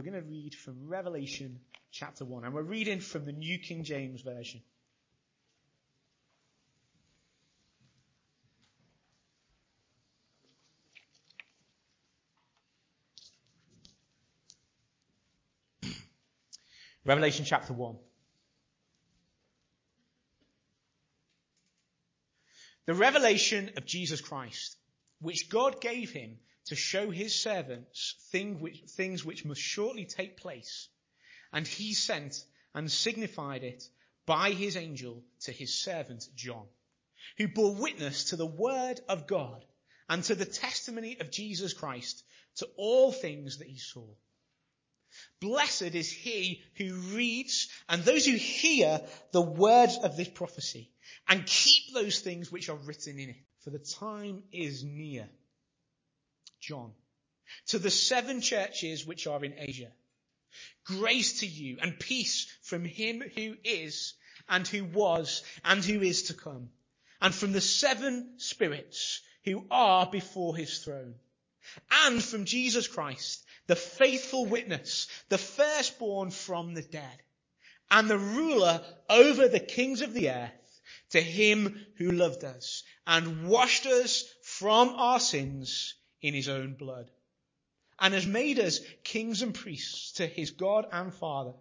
we're going to read from Revelation chapter 1. And we're reading from the New King James Version. Revelation chapter 1. The revelation of Jesus Christ, which God gave him to show his servants things which must shortly take place. And he sent and signified it by his angel to his servant John, who bore witness to the word of God and to the testimony of Jesus Christ to all things that he saw. Blessed is he who reads and those who hear the words of this prophecy and keep those things which are written in it, for the time is near. John, to the seven churches which are in Asia. Grace to you and peace from him who is and who was and who is to come and from the seven spirits who are before his throne and from Jesus Christ, the faithful witness, the firstborn from the dead and the ruler over the kings of the earth to him who loved us and washed us from our sins in his own blood and has made us kings and priests to his God and Father.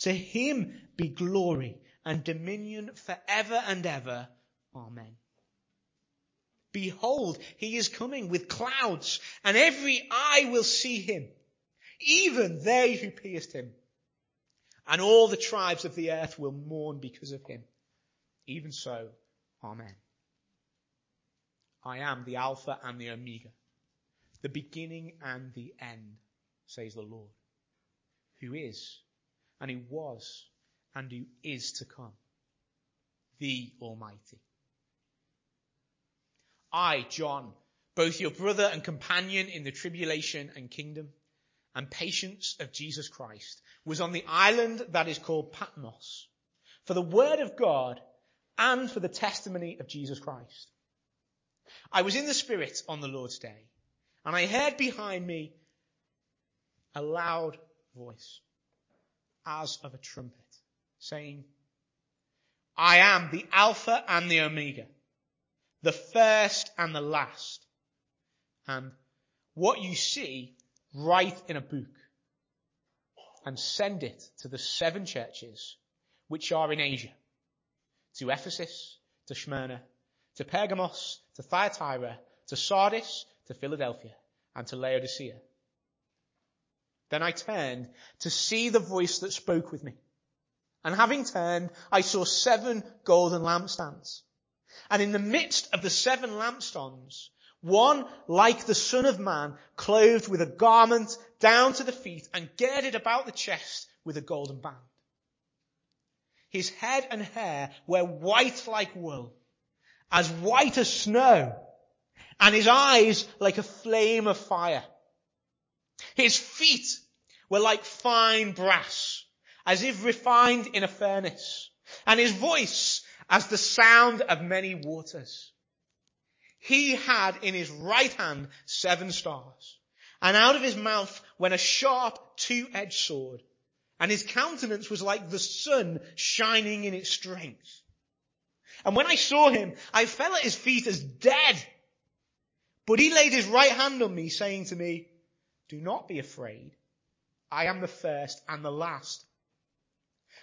To him be glory and dominion forever and ever. Amen. Behold, he is coming with clouds and every eye will see him, even they who pierced him. And all the tribes of the earth will mourn because of him. Even so, Amen. I am the Alpha and the Omega, the beginning and the end, says the Lord, who is and who was and who is to come, the Almighty. I, John, both your brother and companion in the tribulation and kingdom and patience of Jesus Christ, was on the island that is called Patmos for the word of God and for the testimony of Jesus Christ. I was in the Spirit on the Lord's day, and I heard behind me a loud voice, as of a trumpet, saying, I am the Alpha and the Omega, the first and the last. And what you see, write in a book and send it to the seven churches which are in Asia, to Ephesus, to Smyrna, to Pergamos, to Thyatira, to Sardis, to Philadelphia, and to Laodicea. Then I turned to see the voice that spoke with me. And having turned, I saw seven golden lampstands. And in the midst of the seven lampstands, one like the son of man, clothed with a garment down to the feet and girded about the chest with a golden band. His head and hair were white like wool, as white as snow, and his eyes like a flame of fire. His feet were like fine brass, as if refined in a furnace, and his voice as the sound of many waters. He had in his right hand seven stars, and out of his mouth went a sharp two-edged sword, and his countenance was like the sun shining in its strength. And when I saw him, I fell at his feet as dead. But he laid his right hand on me, saying to me, do not be afraid. I am the first and the last.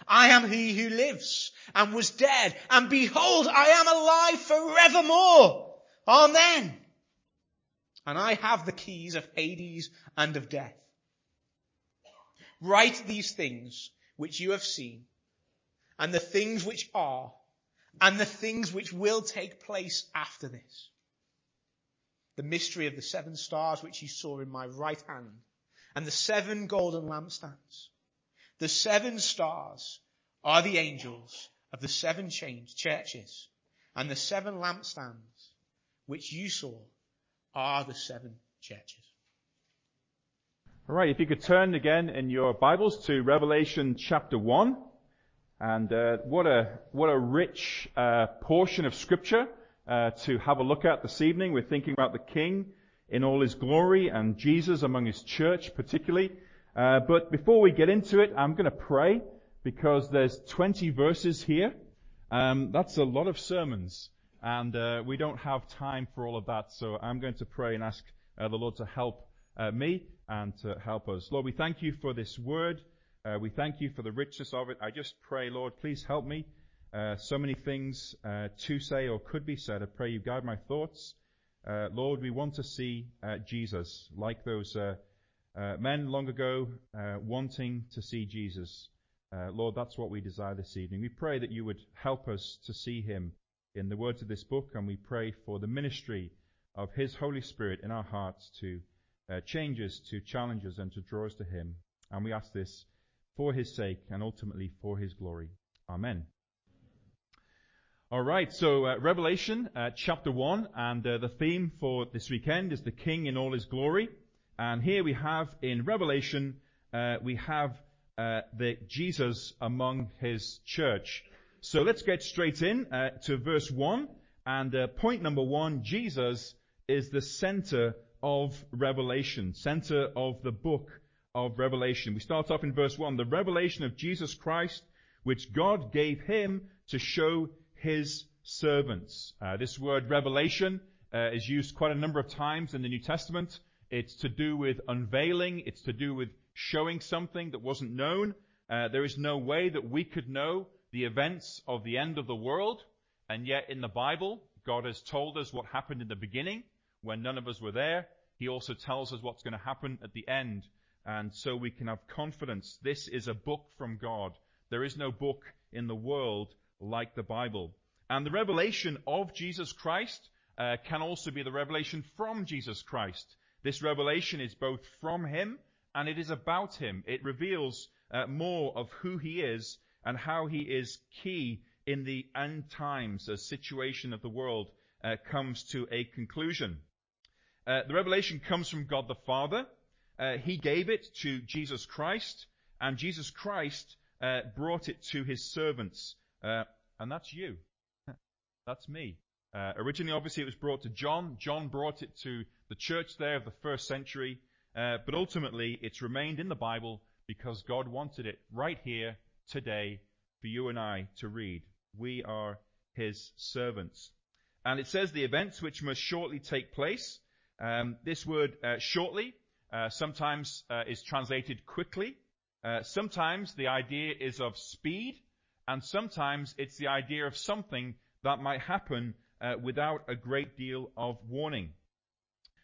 I am he who lives and was dead, and behold, I am alive forevermore. Amen. And I have the keys of Hades and of death. Write these things which you have seen, and the things which are, and the things which will take place after this. The mystery of the seven stars which you saw in my right hand and the seven golden lampstands. The seven stars are the angels of the seven churches and the seven lampstands which you saw are the seven churches. All right, if you could turn again in your Bibles to Revelation chapter 1. And uh, what a what a rich uh, portion of Scripture uh, to have a look at this evening. We're thinking about the King in all His glory and Jesus among His church, particularly. Uh, but before we get into it, I'm going to pray because there's 20 verses here. Um, that's a lot of sermons, and uh, we don't have time for all of that. So I'm going to pray and ask uh, the Lord to help uh, me and to help us. Lord, we thank you for this word. Uh, we thank you for the richness of it. I just pray, Lord, please help me. Uh, so many things to say or could be said. I pray you guide my thoughts. Lord, we want to see Jesus like those uh, men long ago uh, wanting to see Jesus. Uh, Lord, that's what we desire this evening. We pray that you would help us to see him in the words of this book, and we pray for the ministry of his Holy Spirit in our hearts to uh, change us, to challenge us, and to draw us to him. And we ask this for his sake and ultimately for his glory. Amen. All right, so uh, Revelation uh, chapter 1, and uh, the theme for this weekend is the King in all his glory. And here we have in Revelation, uh, we have uh, the Jesus among his church. So let's get straight in uh, to verse 1. And point number one, Jesus is the center of Revelation, center of the book of Revelation. We start off in verse 1. The revelation of Jesus Christ, which God gave him to show his servants. Uh, this word revelation uh, is used quite a number of times in the New Testament. It's to do with unveiling. It's to do with showing something that wasn't known. Uh, there is no way that we could know the events of the end of the world. And yet in the Bible, God has told us what happened in the beginning when none of us were there. He also tells us what's going to happen at the end. And so we can have confidence. This is a book from God. There is no book in the world like the Bible. And the revelation of Jesus Christ uh, can also be the revelation from Jesus Christ. This revelation is both from Him and it is about Him. It reveals uh, more of who He is and how He is key in the end times as situation of the world uh, comes to a conclusion. Uh, the revelation comes from God the Father. Uh, he gave it to Jesus Christ, and Jesus Christ uh, brought it to His servants, uh, and that's you. That's me. Uh, originally, obviously, it was brought to John. John brought it to the church there of the first century. Uh, but ultimately, it's remained in the Bible because God wanted it right here today for you and I to read. We are His servants. And it says the events which must shortly take place. Um, this word uh, shortly uh, sometimes uh, is translated quickly. Uh, sometimes the idea is of speed, and sometimes it's the idea of something that might happen uh, without a great deal of warning.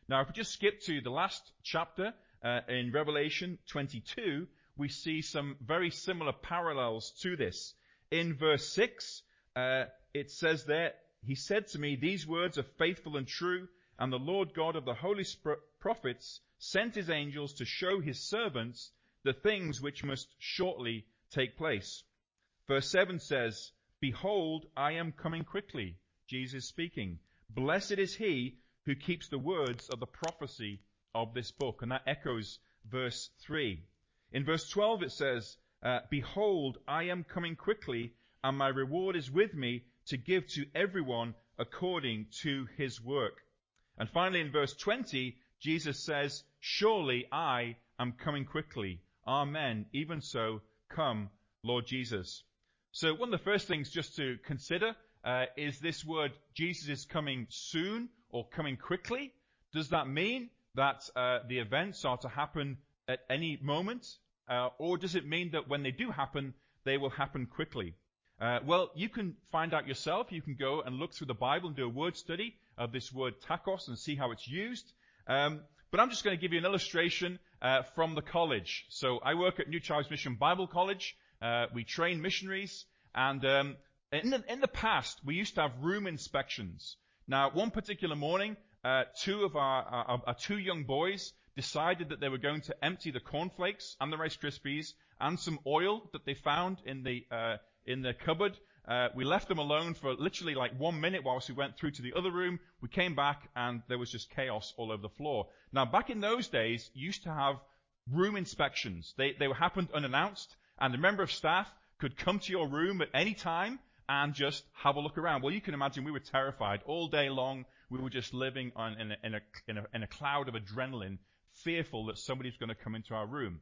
Now, if we just skip to the last chapter uh, in Revelation 22, we see some very similar parallels to this. In verse 6, uh, it says there, He said to me, These words are faithful and true, and the Lord God of the holy prophets sent his angels to show his servants the things which must shortly take place. Verse 7 says, Behold, I am coming quickly. Jesus speaking. Blessed is he who keeps the words of the prophecy of this book. And that echoes verse 3. In verse 12 it says, uh, Behold, I am coming quickly, and my reward is with me to give to everyone according to his work. And finally in verse 20, Jesus says, Surely I am coming quickly. Amen. Even so, come, Lord Jesus. So one of the first things just to consider uh, is this word Jesus is coming soon or coming quickly? Does that mean that uh, the events are to happen at any moment? Uh, or does it mean that when they do happen, they will happen quickly? Uh, well, you can find out yourself. You can go and look through the Bible and do a word study of this word tachos and see how it's used. Um, but I'm just going to give you an illustration uh, from the college. So I work at New Tribes Mission Bible College. Uh, we train missionaries, and um, in the, in the past, we used to have room inspections. Now, one particular morning, uh, two of our, our, our, two young boys decided that they were going to empty the cornflakes and the Rice Krispies and some oil that they found in the uh, in the cupboard. Uh, we left them alone for literally like one minute whilst we went through to the other room. We came back and there was just chaos all over the floor. Now, back in those days, you used to have room inspections. They they happened unannounced, and a member of staff could come to your room at any time and just have a look around. Well, you can imagine we were terrified all day long. We were just living on, in, a, in, a, in, a, in a cloud of adrenaline, fearful that somebody's going to come into our room.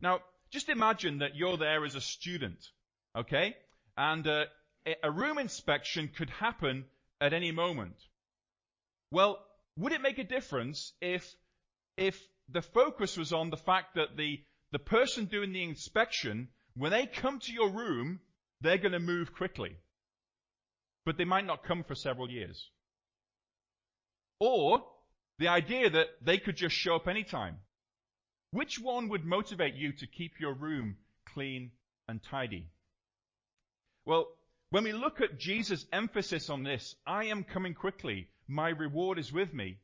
Now, just imagine that you're there as a student, okay? And uh, a room inspection could happen at any moment. Well, would it make a difference if, if the focus was on the fact that the, the person doing the inspection, when they come to your room, they're going to move quickly. But they might not come for several years. Or the idea that they could just show up anytime. Which one would motivate you to keep your room clean and tidy? Well, when we look at Jesus' emphasis on this, I am coming quickly, my reward is with me.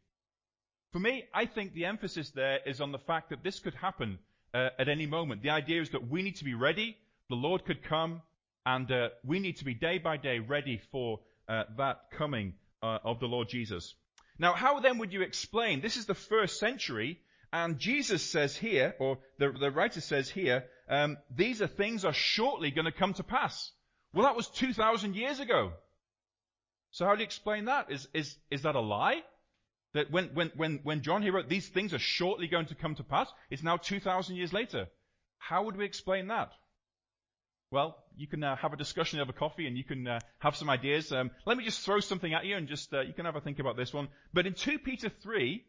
For me, I think the emphasis there is on the fact that this could happen uh, at any moment. The idea is that we need to be ready, the Lord could come, and uh, we need to be day by day ready for uh, that coming uh, of the Lord Jesus. Now, how then would you explain? This is the first century, and Jesus says here, or the, the writer says here, um, these are things are shortly going to come to pass. Well, that was 2,000 years ago. So how do you explain that? Is, is, is that a lie? That when, when, when, when John here wrote, these things are shortly going to come to pass, it's now 2,000 years later. How would we explain that? Well, you can uh, have a discussion over coffee and you can uh, have some ideas. Um, let me just throw something at you and just, uh, you can have a think about this one. But in 2 Peter 3,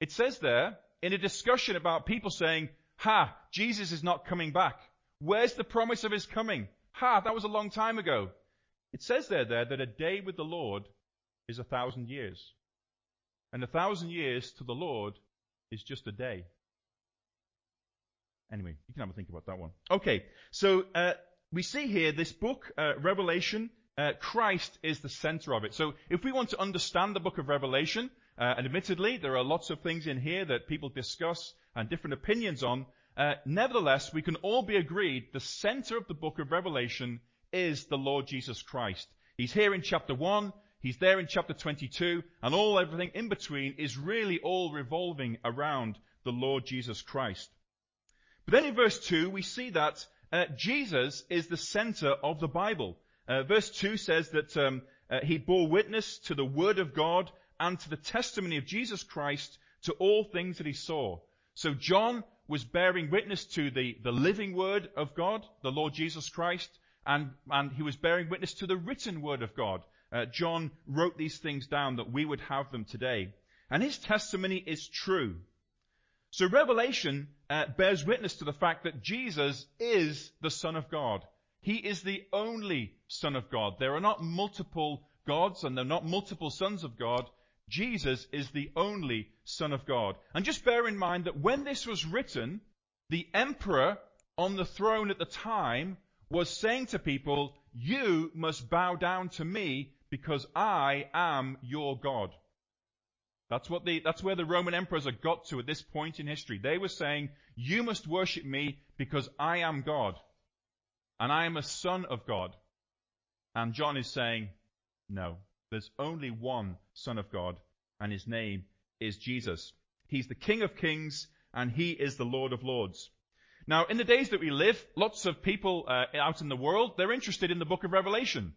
it says there, in a discussion about people saying, ha, Jesus is not coming back. Where's the promise of his coming? Ha, that was a long time ago. It says there, there that a day with the Lord is a thousand years. And a thousand years to the Lord is just a day. Anyway, you can have a think about that one. Okay, so uh, we see here this book, uh, Revelation. Uh, Christ is the center of it. So if we want to understand the book of Revelation, uh, and admittedly there are lots of things in here that people discuss and different opinions on, uh, nevertheless we can all be agreed the center of the book of Revelation is the Lord Jesus Christ. He's here in chapter 1, he's there in chapter 22, and all everything in between is really all revolving around the Lord Jesus Christ. But then in verse 2, we see that uh, Jesus is the center of the Bible. Uh, verse 2 says that um, uh, he bore witness to the word of God and to the testimony of Jesus Christ to all things that he saw. So John was bearing witness to the, the living word of God, the Lord Jesus Christ, and, and he was bearing witness to the written word of God. Uh, John wrote these things down that we would have them today. And his testimony is true. So Revelation uh, bears witness to the fact that Jesus is the Son of God. He is the only Son of God. There are not multiple gods and there are not multiple sons of God. Jesus is the only Son of God. And just bear in mind that when this was written, the emperor on the throne at the time was saying to people, you must bow down to me because I am your God. That's what the, that's where the Roman emperors had got to at this point in history. They were saying, you must worship me because I am God. And I am a son of God. And John is saying, no, there's only one son of God and his name is Jesus. He's the King of kings and he is the Lord of lords. Now, in the days that we live, lots of people uh, out in the world, they're interested in the book of Revelation.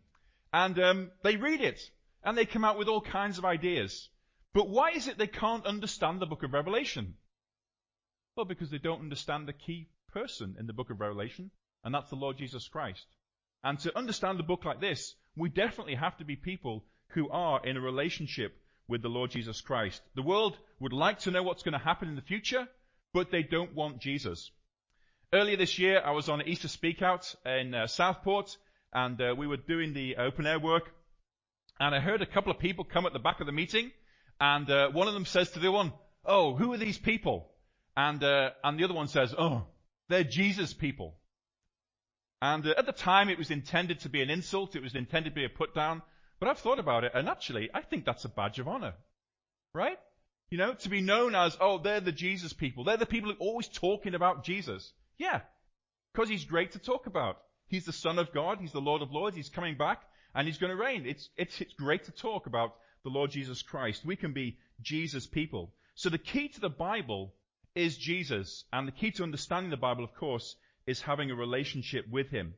And um, they read it. And they come out with all kinds of ideas. But why is it they can't understand the book of Revelation? Well, because they don't understand the key person in the book of Revelation, and that's the Lord Jesus Christ. And to understand a book like this, we definitely have to be people who are in a relationship with the Lord Jesus Christ. The world would like to know what's going to happen in the future, but they don't want Jesus. Earlier this year, I was on an Easter Speak Out in uh, Southport, and uh, we were doing the open air work, and I heard a couple of people come at the back of the meeting, and uh, one of them says to the other one, "Oh, who are these people?" And uh, and the other one says, "Oh, they're Jesus people." And uh, at the time, it was intended to be an insult. It was intended to be a put down. But I've thought about it, and actually, I think that's a badge of honor, right? You know, to be known as, oh, they're the Jesus people. They're the people who are always talking about Jesus. Yeah, because he's great to talk about. He's the Son of God. He's the Lord of Lords. He's coming back, and he's going to reign. It's it's it's great to talk about the Lord Jesus Christ. We can be Jesus people. So the key to the Bible is Jesus. And the key to understanding the Bible, of course, is having a relationship with Him.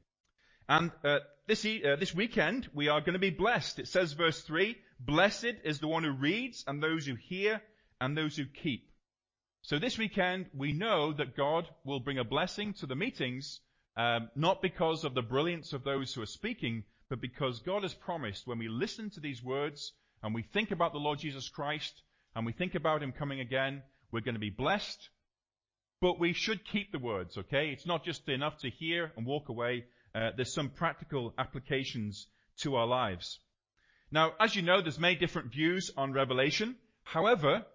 And uh, this, uh, this weekend, we are going to be blessed. It says verse 3, Blessed is the one who reads and those who hear and those who keep. So this weekend, we know that God will bring a blessing to the meetings, um, not because of the brilliance of those who are speaking, but because God has promised when we listen to these words and we think about the Lord Jesus Christ and we think about Him coming again, we're going to be blessed. But we should keep the words, okay? It's not just enough to hear and walk away. Uh, there's some practical applications to our lives. Now, as you know, there's many different views on Revelation. However,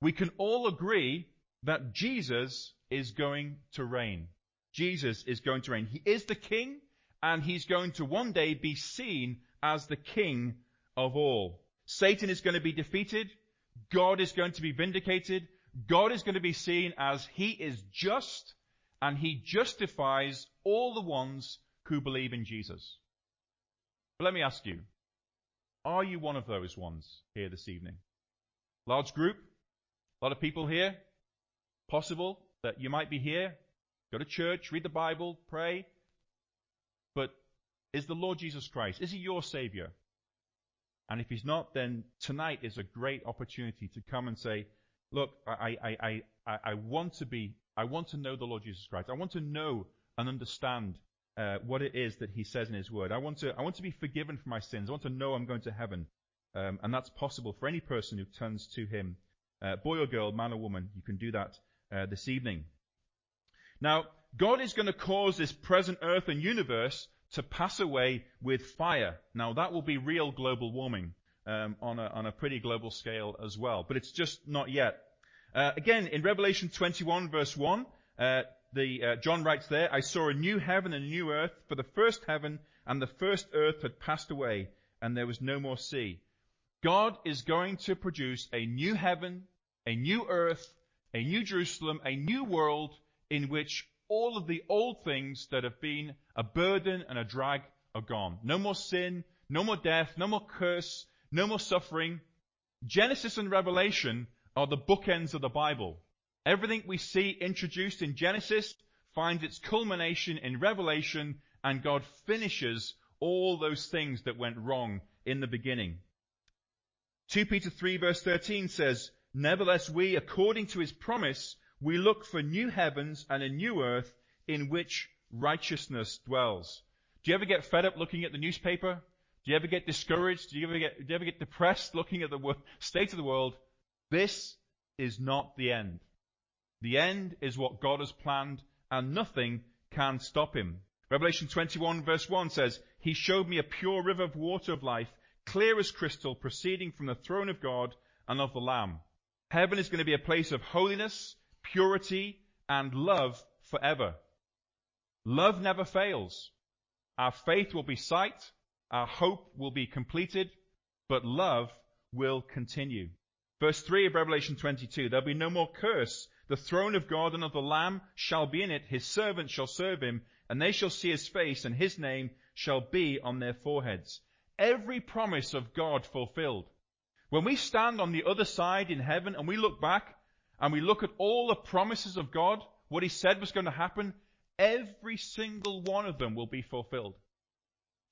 we can all agree that Jesus is going to reign. Jesus is going to reign. He is the king and he's going to one day be seen as the king of all. Satan is going to be defeated. God is going to be vindicated. God is going to be seen as he is just and he justifies all the ones who believe in Jesus. But let me ask you, are you one of those ones here this evening? Large group? A lot of people here? Possible that you might be here, go to church, read the Bible, pray. But is the Lord Jesus Christ, is he your Savior? And if he's not, then tonight is a great opportunity to come and say, look, I, I, I, I, want to be, I want to know the Lord Jesus Christ. I want to know and understand uh, what it is that he says in his word. I want to, I want to be forgiven for my sins. I want to know I'm going to heaven. Um, and that's possible for any person who turns to him. Uh, boy or girl, man or woman, you can do that uh, this evening. Now, God is going to cause this present earth and universe to pass away with fire. Now, that will be real global warming um, on, a, on a pretty global scale as well, but it's just not yet. Uh, again, in Revelation 21, verse 1, uh, the, uh, John writes there, I saw a new heaven and a new earth, for the first heaven and the first earth had passed away, and there was no more sea. God is going to produce a new heaven, a new earth, a new Jerusalem, a new world in which all of the old things that have been a burden and a drag are gone. No more sin, no more death, no more curse, no more suffering. Genesis and Revelation are the bookends of the Bible. Everything we see introduced in Genesis finds its culmination in Revelation and God finishes all those things that went wrong in the beginning. 2 Peter 3 verse 13 says, Nevertheless we, according to his promise, we look for new heavens and a new earth in which righteousness dwells. Do you ever get fed up looking at the newspaper? Do you ever get discouraged? Do you ever get, do you ever get depressed looking at the state of the world? This is not the end. The end is what God has planned and nothing can stop him. Revelation 21 verse 1 says, He showed me a pure river of water of life, clear as crystal, proceeding from the throne of God and of the Lamb. Heaven is going to be a place of holiness, purity, and love forever. Love never fails. Our faith will be sight, our hope will be completed, but love will continue. Verse 3 of Revelation 22, there'll be no more curse. The throne of God and of the Lamb shall be in it. His servants shall serve him, and they shall see his face, and his name shall be on their foreheads. Every promise of God fulfilled. When we stand on the other side in heaven and we look back and we look at all the promises of God, what He said was going to happen, every single one of them will be fulfilled.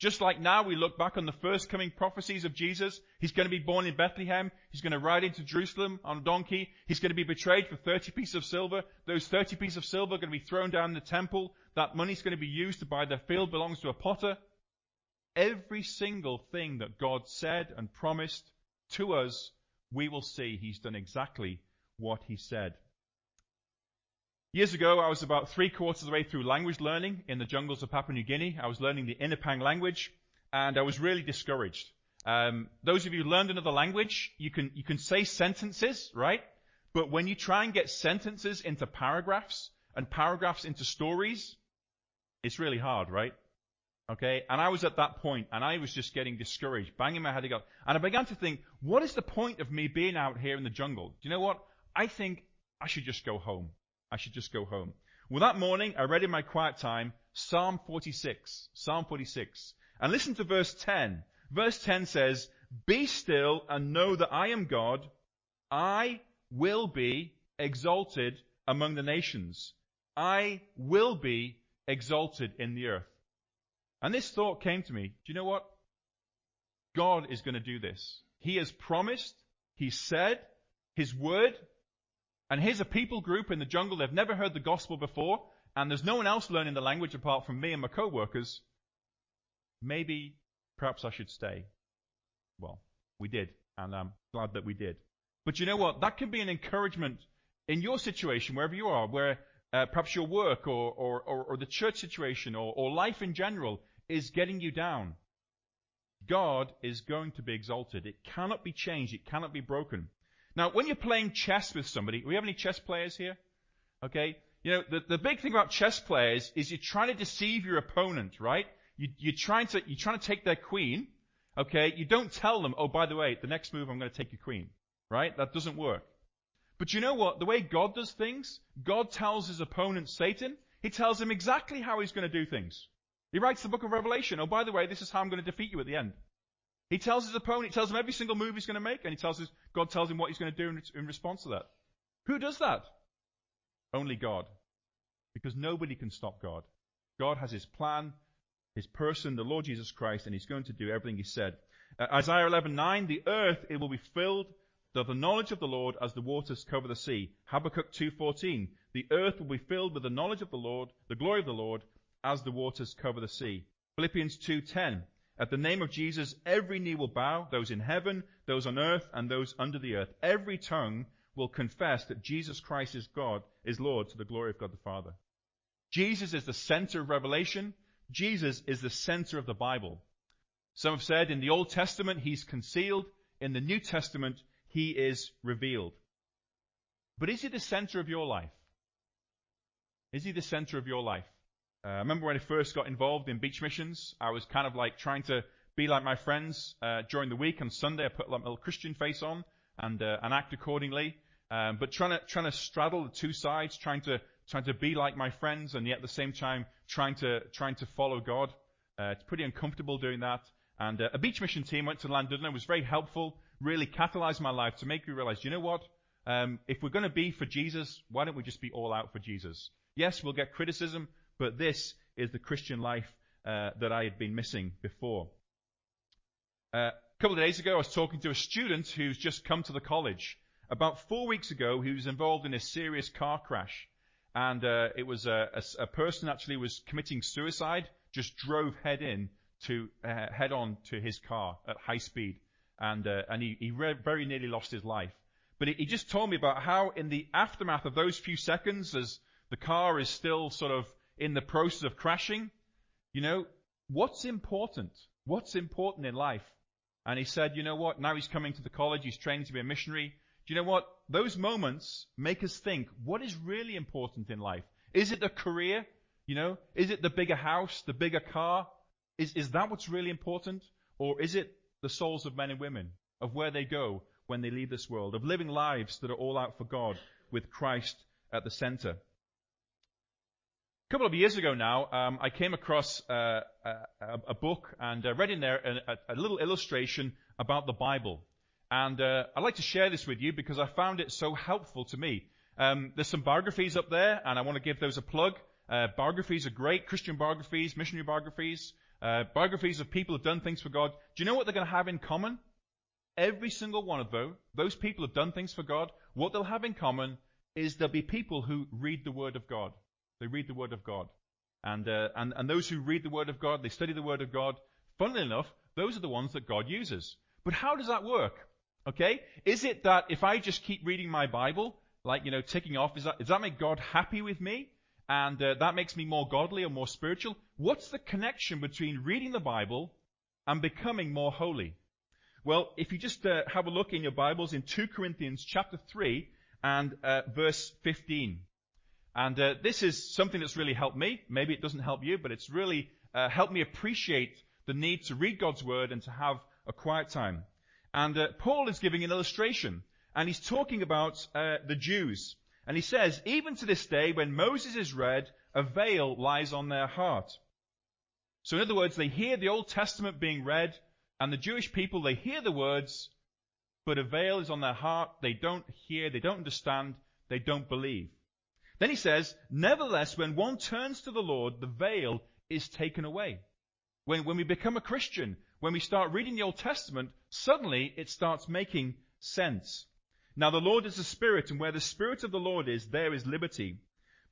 Just like now we look back on the first coming prophecies of Jesus. He's going to be born in Bethlehem. He's going to ride into Jerusalem on a donkey. He's going to be betrayed for 30 pieces of silver. Those 30 pieces of silver are going to be thrown down the temple. That money's going to be used to buy the field belongs to a potter. Every single thing that God said and promised to us, we will see he's done exactly what he said. Years ago, I was about three quarters of the way through language learning in the jungles of Papua New Guinea. I was learning the Inupiaq language, and I was really discouraged. Um, those of you who learned another language, you can you can say sentences, right? But when you try and get sentences into paragraphs and paragraphs into stories, it's really hard, right? Okay, and I was at that point, and I was just getting discouraged, banging my head together. And I began to think, what is the point of me being out here in the jungle? Do you know what? I think I should just go home. I should just go home. Well, that morning, I read in my quiet time Psalm 46. Psalm 46. And listen to verse 10. Verse 10 says, Be still and know that I am God. I will be exalted among the nations. I will be exalted in the earth. And this thought came to me. Do you know what? God is going to do this. He has promised, He said, His word, and here's a people group in the jungle, they've never heard the gospel before, and there's no one else learning the language apart from me and my co-workers, maybe, perhaps I should stay. Well, we did, and I'm glad that we did. But you know what? That can be an encouragement in your situation, wherever you are, where uh, perhaps your work or, or, or, or, the church situation or, or life in general is getting you down. God is going to be exalted. It cannot be changed. It cannot be broken. Now, when you're playing chess with somebody, do we have any chess players here? Okay. You know, the, the big thing about chess players is you're trying to deceive your opponent, right? You, you're trying to, you're trying to take their queen. Okay. You don't tell them, oh, by the way, the next move I'm going to take your queen. Right? That doesn't work. But you know what? The way God does things, God tells his opponent Satan, he tells him exactly how he's going to do things. He writes the book of Revelation. Oh, by the way, this is how I'm going to defeat you at the end. He tells his opponent, he tells him every single move he's going to make, and he tells his, God tells him what he's going to do in, in response to that. Who does that? Only God. Because nobody can stop God. God has his plan, his person, the Lord Jesus Christ, and he's going to do everything he said. Uh, Isaiah 11:9, the earth it will be filled with the knowledge of the Lord as the waters cover the sea. Habakkuk 2:14, the earth will be filled with the knowledge of the Lord, the glory of the Lord, as the waters cover the sea. Philippians 2:10, at the name of Jesus, every knee will bow, those in heaven, those on earth, and those under the earth. Every tongue will confess that Jesus Christ is God, is Lord, to the glory of God the Father. Jesus is the center of revelation. Jesus is the center of the Bible. Some have said in the Old Testament, he's concealed. In the New Testament, he is revealed. But is he the center of your life? Is he the center of your life? Uh, I remember when I first got involved in beach missions, I was kind of like trying to be like my friends uh, during the week. On Sunday, I put like a little Christian face on and uh, and act accordingly. Um, but trying to trying to straddle the two sides, trying to trying to be like my friends, and yet at the same time trying to trying to follow God. Uh, it's pretty uncomfortable doing that. And uh, a beach mission team went to Llandudno. It was very helpful. Really catalyzed my life to make me realize, you know what? Um, if we're going to be for Jesus, why don't we just be all out for Jesus? Yes, we'll get criticism, but this is the Christian life uh, that I had been missing before. Uh, a couple of days ago, I was talking to a student who's just come to the college. About four weeks ago, he was involved in a serious car crash. And uh, it was a, a, a, person actually was committing suicide, just drove head in to uh, head on to his car at high speed, and uh, and he, he re- very nearly lost his life. But he, he just told me about how in the aftermath of those few seconds, as the car is still sort of in the process of crashing, you know, what's important? What's important in life? And he said, you know what? Now he's coming to the college. He's training to be a missionary. Do you know what? Those moments make us think, what is really important in life? Is it a career? You know, is it the bigger house, the bigger car? Is, is that what's really important? Or is it the souls of men and women, of where they go when they leave this world, of living lives that are all out for God with Christ at the center? A couple of years ago now, um, I came across uh, a, a, book and uh, read in there a, a, little illustration about the Bible. And uh, I'd like to share this with you because I found it so helpful to me. Um, there's some biographies up there, and I want to give those a plug. Uh, biographies are great, Christian biographies, missionary biographies, uh, biographies of people who've done things for God. Do you know what they're going to have in common? Every single one of those, those people who've done things for God, what they'll have in common is there'll be people who read the Word of God. They read the Word of God. And, uh, and, and those who read the Word of God, they study the Word of God, funnily enough, those are the ones that God uses. But how does that work? Okay? Is it that if I just keep reading my Bible, like, you know, ticking off, is that, does that make God happy with me? And uh, that makes me more godly or more spiritual? What's the connection between reading the Bible and becoming more holy? Well, if you just uh, have a look in your Bibles in 2 Corinthians chapter 3 and uh, verse 15. And uh, this is something that's really helped me. Maybe it doesn't help you, but it's really uh, helped me appreciate the need to read God's word and to have a quiet time. And uh, Paul is giving an illustration, and he's talking about uh, the Jews. And he says, even to this day, when Moses is read, a veil lies on their heart. So in other words, they hear the Old Testament being read, and the Jewish people, they hear the words, but a veil is on their heart. They don't hear, they don't understand, they don't believe. Then he says, nevertheless, when one turns to the Lord, the veil is taken away. When, when we become a Christian, when we start reading the Old Testament, suddenly it starts making sense. Now the Lord is the Spirit, and where the Spirit of the Lord is, there is liberty.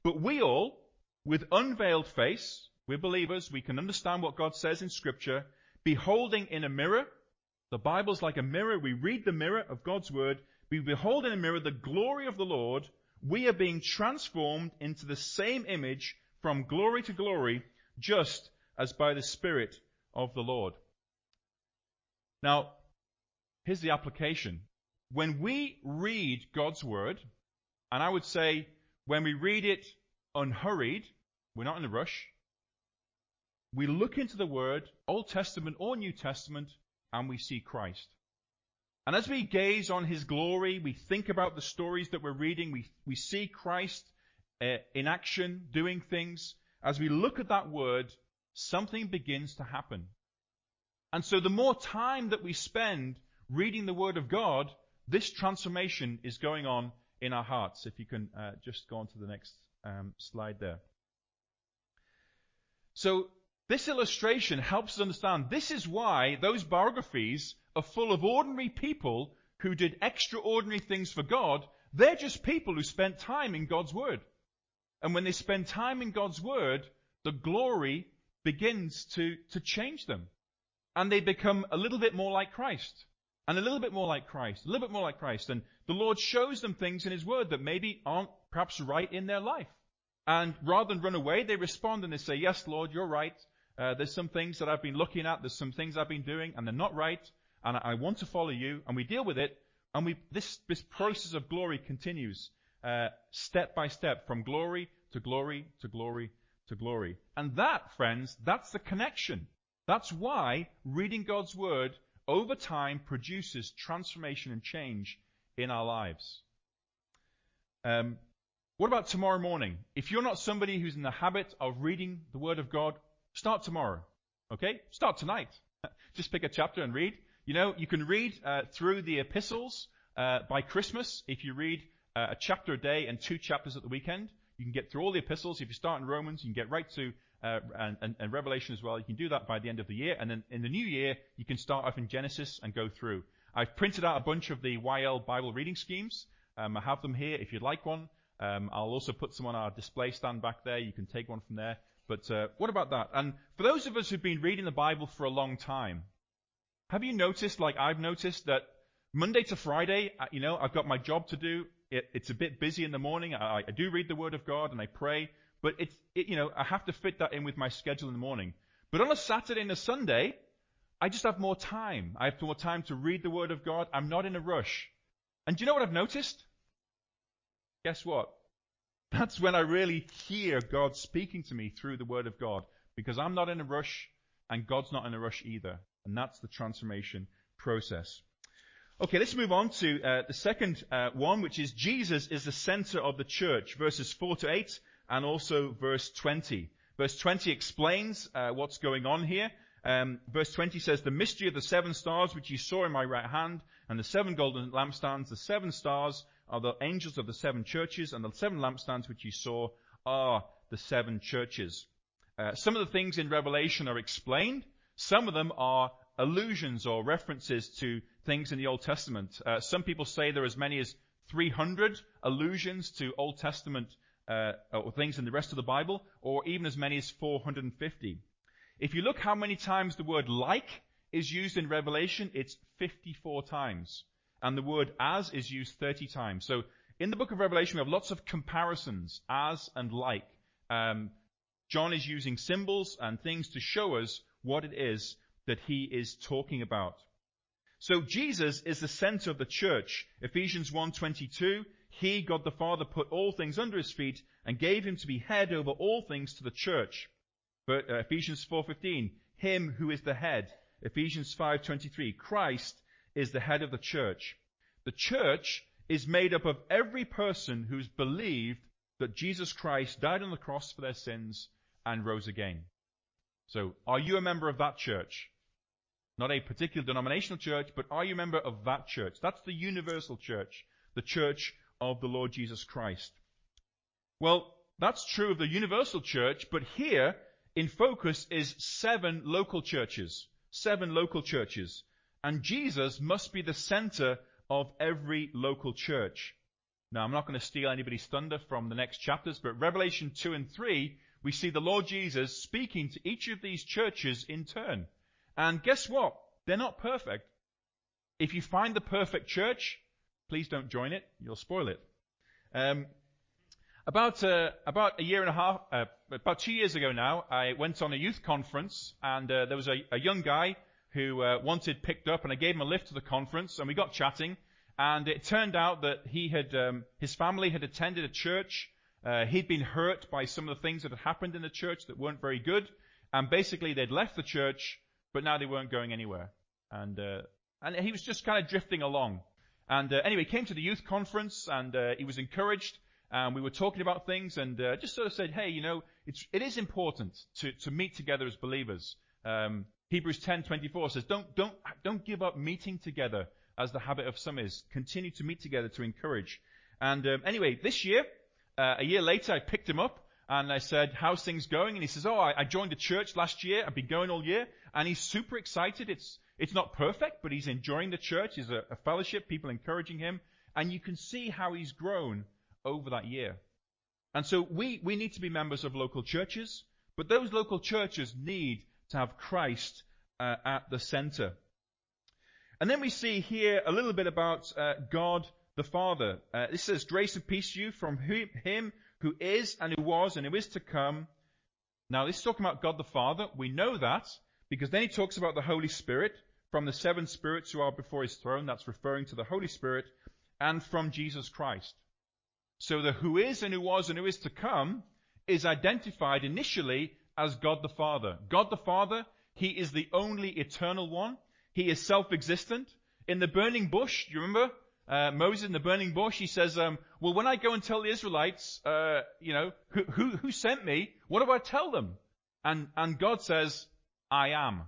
But we all, with unveiled face, we're believers, we can understand what God says in Scripture, beholding in a mirror, the Bible's like a mirror, we read the mirror of God's Word, we behold in a mirror the glory of the Lord, we are being transformed into the same image from glory to glory, just as by the Spirit of the Lord. Now, here's the application. When we read God's Word, and I would say when we read it unhurried, we're not in a rush, we look into the Word, Old Testament or New Testament, and we see Christ. And as we gaze on His glory, we think about the stories that we're reading, we, we see Christ uh, in action, doing things. As we look at that Word, something begins to happen. And so the more time that we spend reading the Word of God, this transformation is going on in our hearts. If you can uh, just go on to the next um, slide there. So this illustration helps us understand this is why those biographies are full of ordinary people who did extraordinary things for God. They're just people who spent time in God's Word. And when they spend time in God's Word, the glory begins to, to change them. And they become a little bit more like Christ. And a little bit more like Christ. A little bit more like Christ. And the Lord shows them things in His Word that maybe aren't perhaps right in their life. And rather than run away, they respond and they say, yes, Lord, you're right. Uh, there's some things that I've been looking at. There's some things I've been doing and they're not right. And I, I want to follow you. And we deal with it. And we, this, this process of glory continues, uh, step by step from glory to glory to glory to glory. And that, friends, that's the connection. That's why reading God's Word over time produces transformation and change in our lives. Um, what about tomorrow morning? If you're not somebody who's in the habit of reading the Word of God, start tomorrow. Okay? Start tonight. Just pick a chapter and read. You know, you can read uh, through the epistles uh, by Christmas if you read uh, a chapter a day and two chapters at the weekend. You can get through all the epistles. If you start in Romans, you can get right to uh, and, and, and, Revelation as well. You can do that by the end of the year. And then in the new year, you can start off in Genesis and go through. I've printed out a bunch of the YL Bible reading schemes. Um, I have them here if you'd like one. Um, I'll also put some on our display stand back there. You can take one from there. But uh, what about that? And for those of us who've been reading the Bible for a long time, have you noticed, like I've noticed, that Monday to Friday, uh, you know, I've got my job to do. It, it's a bit busy in the morning. I, I, do read the Word of God and I pray, but it's, it, you know, I have to fit that in with my schedule in the morning. But on a Saturday and a Sunday, I just have more time. I have more time to read the Word of God. I'm not in a rush. And do you know what I've noticed? Guess what? That's when I really hear God speaking to me through the Word of God. Because I'm not in a rush and God's not in a rush either. And that's the transformation process. Okay, let's move on to uh, the second uh, one, which is Jesus is the center of the church, verses 4 to 8, and also verse 20. Verse 20 explains uh, what's going on here. Um, verse 20 says, The mystery of the seven stars which you saw in my right hand, and the seven golden lampstands, the seven stars are the angels of the seven churches, and the seven lampstands which you saw are the seven churches. Uh, some of the things in Revelation are explained. Some of them are allusions or references to things in the Old Testament. Uh, some people say there are as many as 300 allusions to Old Testament uh, or things in the rest of the Bible, or even as many as 450. If you look how many times the word like is used in Revelation, it's 54 times. And the word as is used 30 times. So in the book of Revelation, we have lots of comparisons, as and like. Um, John is using symbols and things to show us what it is that he is talking about. So Jesus is the center of the church. Ephesians 1:22, he, God the Father, put all things under his feet and gave him to be head over all things to the church. But, uh, Ephesians 4:15, him who is the head. Ephesians 5:23, Christ is the head of the church. The church is made up of every person who's believed that Jesus Christ died on the cross for their sins and rose again. So, are you a member of that church? Not a particular denominational church, but are you a member of that church? That's the universal church, the church of the Lord Jesus Christ. Well, that's true of the universal church, but here in focus is seven local churches. Seven local churches. And Jesus must be the center of every local church. Now, I'm not going to steal anybody's thunder from the next chapters, but Revelation 2 and 3, we see the Lord Jesus speaking to each of these churches in turn. And guess what? They're not perfect. If you find the perfect church, please don't join it. You'll spoil it. Um, about uh, about a year and a half, uh, about two years ago now, I went on a youth conference, and uh, there was a, a, young guy who uh, wanted picked up, and I gave him a lift to the conference, and we got chatting, and it turned out that he had um, his family had attended a church. Uh, he'd been hurt by some of the things that had happened in the church that weren't very good, and basically they'd left the church, but now they weren't going anywhere, and uh, and he was just kind of drifting along. And anyway, he came to the youth conference, and he was encouraged and we were talking about things and uh, just sort of said, hey, you know, it's, it is important to, to meet together as believers. Um, Hebrews 10:24 says, don't, don't, don't give up meeting together as the habit of some is. Continue to meet together to encourage. And um, anyway, this year, uh, a year later, I picked him up and I said, how's things going? And he says, oh, I, I joined a church last year. I've been going all year. And he's super excited. It's, it's not perfect, but he's enjoying the church. He's a, a fellowship, people encouraging him. And you can see how he's grown over that year. And so we, we need to be members of local churches, but those local churches need to have Christ uh, at the center. And then we see here a little bit about uh, God the Father. Uh, this says, grace and peace to you from him who is and who was and who is to come. Now this is talking about God the Father. We know that because then he talks about the Holy Spirit from the seven spirits who are before his throne. That's referring to the Holy Spirit and from Jesus Christ. So the who is and who was and who is to come is identified initially as God the Father. God the Father, He is the only eternal one. He is self-existent. In the burning bush, do you remember? Uh, Moses in the burning bush, he says, um, well, when I go and tell the Israelites, uh, you know, who, who, who sent me, what do I tell them? And, and God says, I am.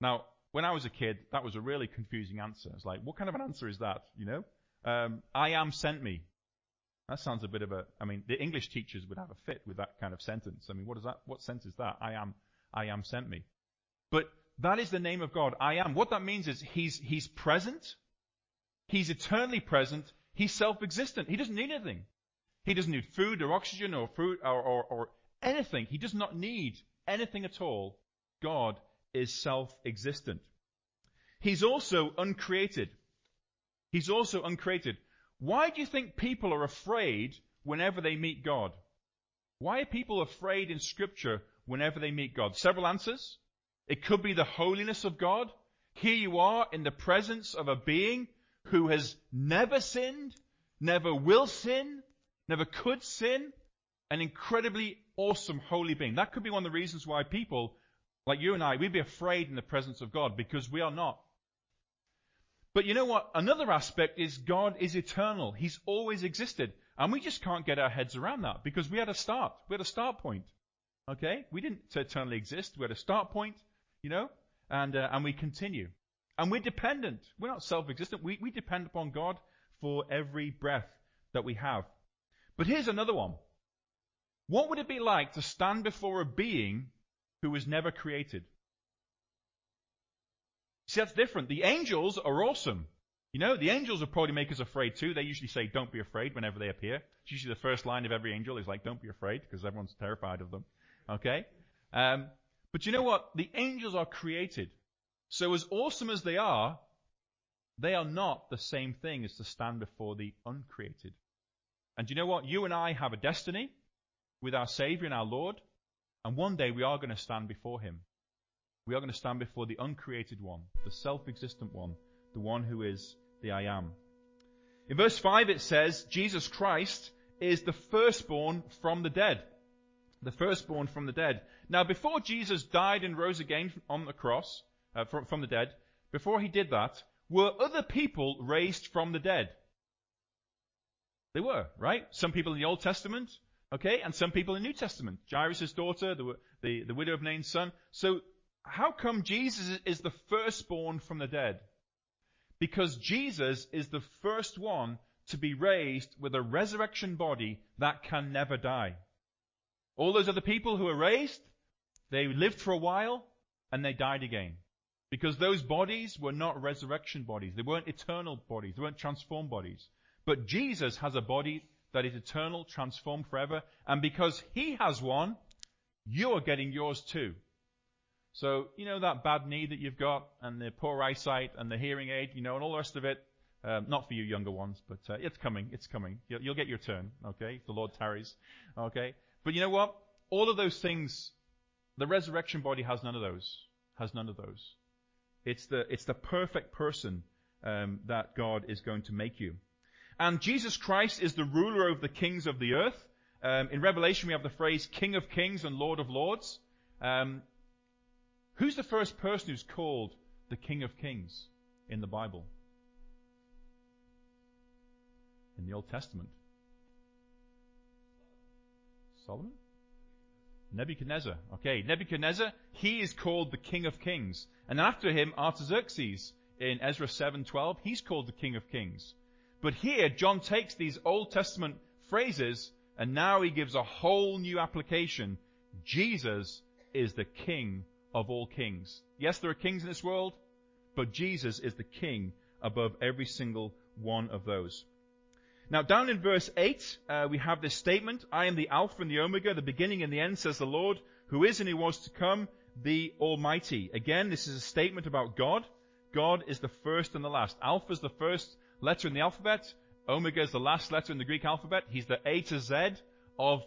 Now, when I was a kid, that was a really confusing answer. It's like, what kind of an answer is that, you know? Um, I am sent me. That sounds a bit of a, I mean, the English teachers would have a fit with that kind of sentence. I mean, what is that, what sense is that? I am, I am sent me. But that is the name of God. I am. What that means is He's, He's present. He's eternally present. He's self-existent. He doesn't need anything. He doesn't need food or oxygen or fruit or, or, or anything. He does not need anything at all. God is self-existent. He's also uncreated. He's also uncreated. Why do you think people are afraid whenever they meet God? Why are people afraid in scripture whenever they meet God? Several answers. It could be the holiness of God. Here you are in the presence of a being who has never sinned, never will sin, never could sin, an incredibly awesome holy being. That could be one of the reasons why people, like you and I, we'd be afraid in the presence of God because we are not. But you know what? Another aspect is God is eternal. He's always existed. And we just can't get our heads around that because we had a start. We had a start point. Okay? We didn't eternally exist. We had a start point, you know, and, uh, and we continue. And we're dependent. We're not self-existent. We, we depend upon God for every breath that we have. But here's another one. What would it be like to stand before a being who was never created? See, that's different. The angels are awesome. You know, the angels will probably make us afraid too. They usually say, don't be afraid whenever they appear. It's usually the first line of every angel is like, don't be afraid, because everyone's terrified of them. Okay? Um, but you know what? The angels are created. So as awesome as they are, they are not the same thing as to stand before the uncreated. And you know what? You and I have a destiny with our Savior and our Lord, and one day we are going to stand before Him we are going to stand before the uncreated one, the self-existent one, the one who is the I am. In verse 5 it says, Jesus Christ is the firstborn from the dead. The firstborn from the dead. Now before Jesus died and rose again on the cross, uh, from, from the dead, before he did that, were other people raised from the dead? They were, right? Some people in the Old Testament, okay, and some people in the New Testament. Jairus' daughter, the, the, the widow of Nain's son. So how come Jesus is the firstborn from the dead? Because Jesus is the first one to be raised with a resurrection body that can never die. All those other people who were raised, they lived for a while and they died again. Because those bodies were not resurrection bodies. They weren't eternal bodies. They weren't transformed bodies. But Jesus has a body that is eternal, transformed forever. And because He has one, you're getting yours too. So, you know, that bad knee that you've got and the poor eyesight and the hearing aid, you know, and all the rest of it, um, not for you younger ones, but uh, it's coming, it's coming. You'll, you'll, get your turn, okay, if the Lord tarries, okay. But you know what? All of those things, the resurrection body has none of those. Has none of those. It's the it's the perfect person um, that God is going to make you. And Jesus Christ is the ruler of the kings of the earth. Um, in Revelation, we have the phrase King of Kings and Lord of Lords. Um, who's the first person who's called the King of Kings in the Bible? In the Old Testament? Solomon? Nebuchadnezzar. Okay, Nebuchadnezzar, he is called the King of Kings. And after him, Artaxerxes in Ezra 7:12, he's called the King of Kings. But here, John takes these Old Testament phrases and now he gives a whole new application. Jesus is the King of all kings. Yes, there are kings in this world, but Jesus is the King above every single one of those. Now, down in verse 8, uh, we have this statement, I am the Alpha and the Omega, the beginning and the end, says the Lord, who is and who was to come, the Almighty. Again, this is a statement about God. God is the first and the last. Alpha is the first letter in the alphabet. Omega is the last letter in the Greek alphabet. He's the A to Z of,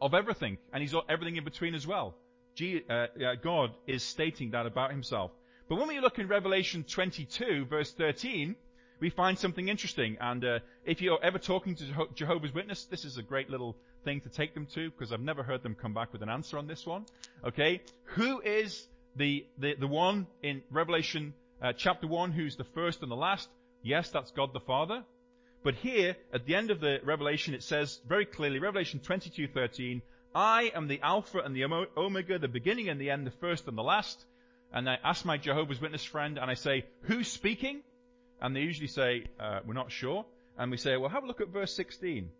of everything. And he's everything in between as well. Uh, uh, God is stating that about himself. But when we look in Revelation 22 verse 13, we find something interesting. And uh, if you're ever talking to Jehovah's Witness, this is a great little thing to take them to because I've never heard them come back with an answer on this one. Okay, who is the the, the one in Revelation uh, chapter one who's the first and the last? Yes, that's God the Father. But here, at the end of the Revelation, it says very clearly, Revelation 22:13, I am the Alpha and the Omega, the beginning and the end, the first and the last. And I ask my Jehovah's Witness friend, and I say, who's speaking? And they usually say, uh, we're not sure. And we say, well, have a look at verse 16.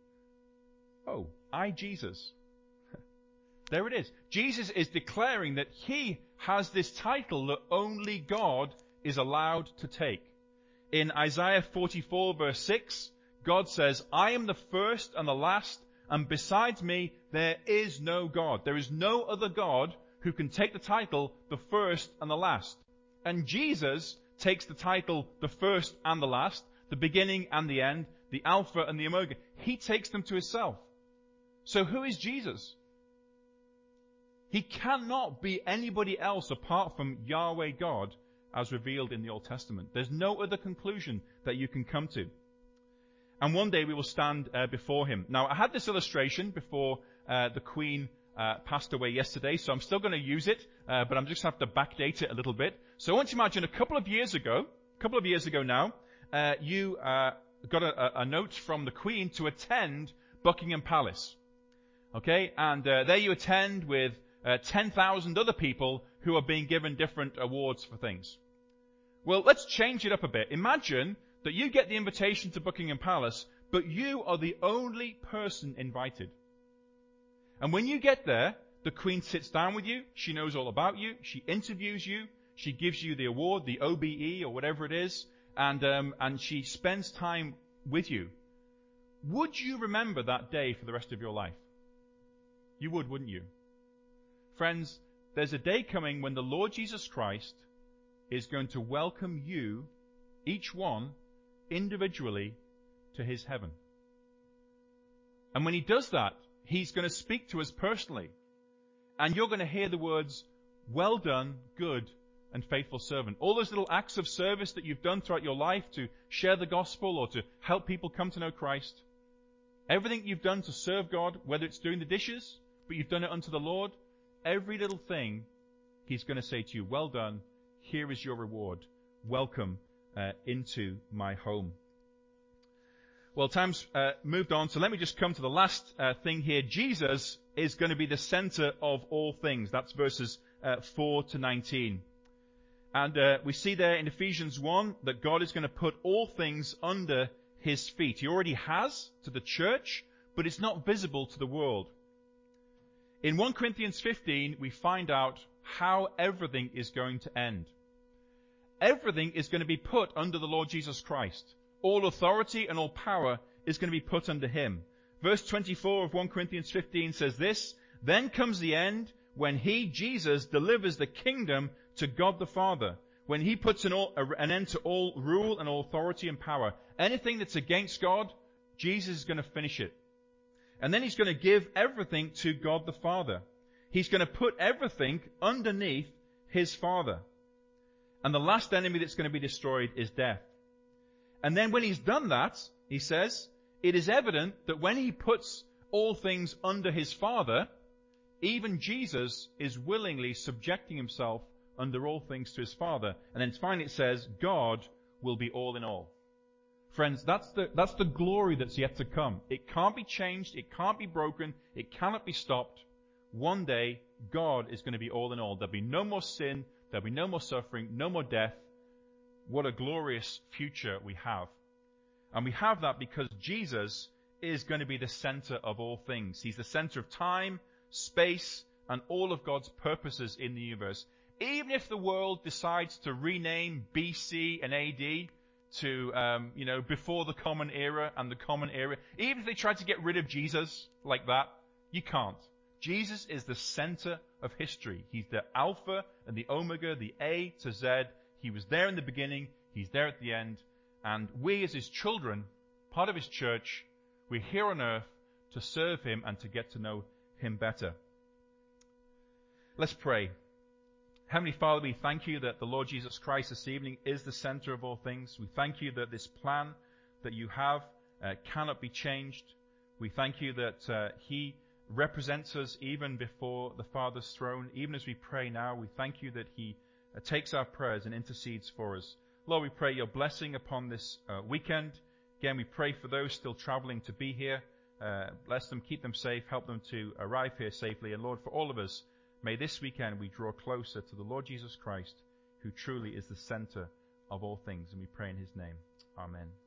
Oh, I, Jesus. there it is. Jesus is declaring that he has this title that only God is allowed to take. In Isaiah 44 verse 6, God says, I am the first and the last, and besides me, there is no God. There is no other God who can take the title, the first and the last. And Jesus takes the title the first and the last, the beginning and the end, the Alpha and the Omega. He takes them to himself. So who is Jesus? He cannot be anybody else apart from Yahweh God as revealed in the Old Testament. There's no other conclusion that you can come to. And one day we will stand uh, before him. Now I had this illustration before uh, the Queen uh, passed away yesterday, so I'm still going to use it, uh, but I'm just going to have to backdate it a little bit. So I want you to imagine a couple of years ago, a couple of years ago now, uh, you uh, got a, a, note from the Queen to attend Buckingham Palace. Okay, and there you attend with uh, 10,000 other people who are being given different awards for things. Well, let's change it up a bit. Imagine that you get the invitation to Buckingham Palace, but you are the only person invited. And when you get there, the Queen sits down with you. She knows all about you. She interviews you. She gives you the award, the OBE or whatever it is, and um, and she spends time with you. Would you remember that day for the rest of your life? You would, wouldn't you? Friends, there's a day coming when the Lord Jesus Christ is going to welcome you, each one, individually, to his heaven. And when he does that, He's going to speak to us personally. And you're going to hear the words, well done, good and faithful servant. All those little acts of service that you've done throughout your life to share the gospel or to help people come to know Christ. Everything you've done to serve God, whether it's doing the dishes, but you've done it unto the Lord, every little thing, He's going to say to you, well done, here is your reward. Welcome uh, into my home. Well, time's uh, moved on, so let me just come to the last uh, thing here. Jesus is going to be the center of all things. That's verses uh, 4 to 19. And uh, we see there in Ephesians 1 that God is going to put all things under his feet. He already has to the church, but it's not visible to the world. In 1 Corinthians 15, we find out how everything is going to end. Everything is going to be put under the Lord Jesus Christ. All authority and all power is going to be put under him. Verse 24 of 1 Corinthians 15 says this, Then comes the end when he, Jesus, delivers the kingdom to God the Father. When he puts an, all, an end to all rule and all authority and power. Anything that's against God, Jesus is going to finish it. And then he's going to give everything to God the Father. He's going to put everything underneath his Father. And the last enemy that's going to be destroyed is death. And then when he's done that, he says, it is evident that when he puts all things under his Father, even Jesus is willingly subjecting himself under all things to his Father. And then finally it says, God will be all in all. Friends, that's the, that's the glory that's yet to come. It can't be changed. It can't be broken. It cannot be stopped. One day, God is going to be all in all. There'll be no more sin. There'll be no more suffering, no more death. What a glorious future we have. And we have that because Jesus is going to be the center of all things. He's the center of time, space, and all of God's purposes in the universe. Even if the world decides to rename BC and AD to, um, you know, before the common era and the common era, even if they try to get rid of Jesus like that, you can't. Jesus is the center of history. He's the Alpha and the Omega, the A to Z. He was there in the beginning. He's there at the end. And we as His children, part of His church, we're here on earth to serve Him and to get to know Him better. Let's pray. Heavenly Father, we thank you that the Lord Jesus Christ this evening is the center of all things. We thank you that this plan that you have uh, cannot be changed. We thank you that uh, He represents us even before the Father's throne. Even as we pray now, we thank you that He uh, takes our prayers and intercedes for us. Lord, we pray your blessing upon this uh, weekend. Again, we pray for those still traveling to be here. Uh, bless them, keep them safe, help them to arrive here safely. And Lord, for all of us, may this weekend we draw closer to the Lord Jesus Christ, who truly is the center of all things. And we pray in his name. Amen.